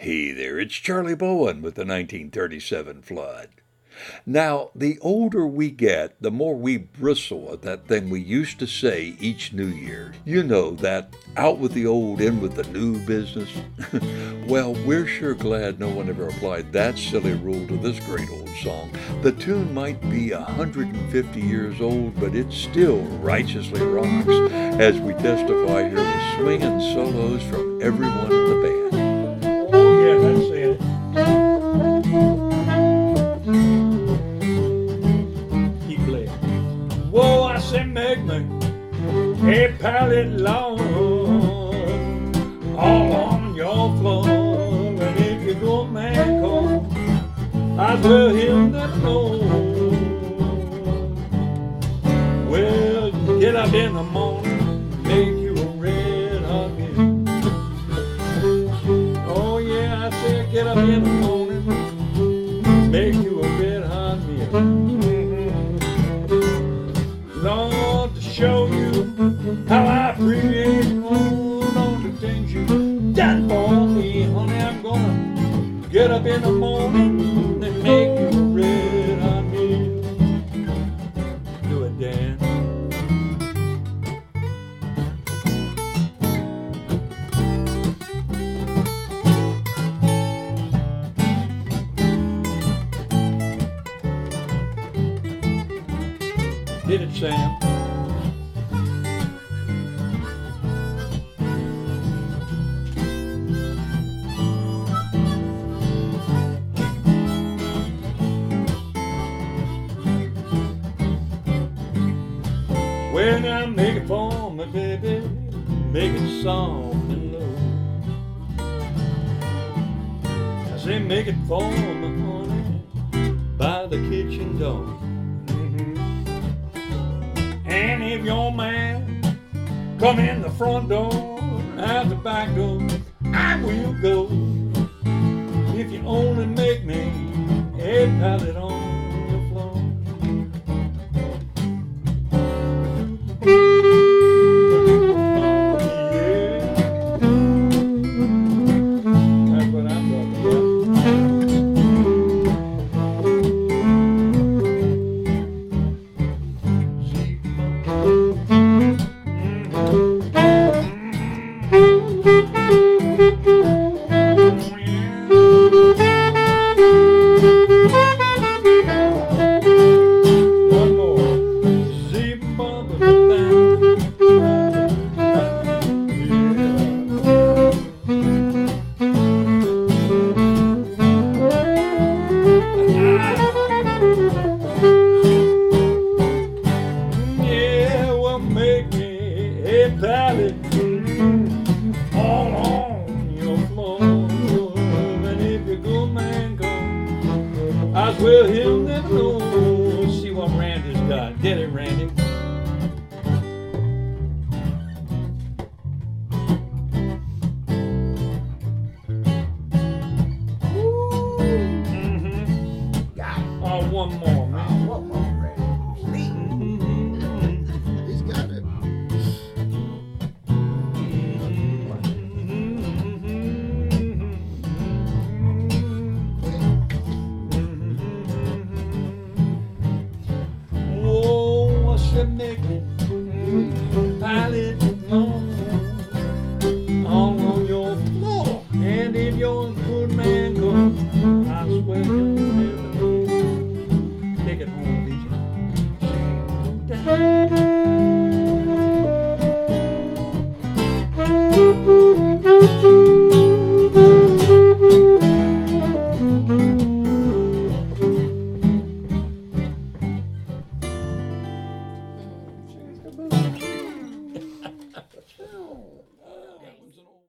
Hey there, it's Charlie Bowen with the 1937 flood. Now, the older we get, the more we bristle at that thing we used to say each New Year. You know, that out with the old, in with the new business. well, we're sure glad no one ever applied that silly rule to this great old song. The tune might be 150 years old, but it still righteously rocks as we testify here with swinging solos from everyone in the band. Pallet lawn all on your floor. And if you go man come, I tell him that no. Well, get up in the morning, make you a red hot. Oh yeah, I said get up in the morning, Get up in the morning and make you a red hot meal. Do it, Dan. Did it, Sam? When I make it for my baby, make it soft and low. I say make it for my honey by the kitchen door. Mhm. And if your man come in the front door, out the back door, I will go. If you only make me a pallet on go. I swear he'll never know. See what Randy's got. Get it, Randy.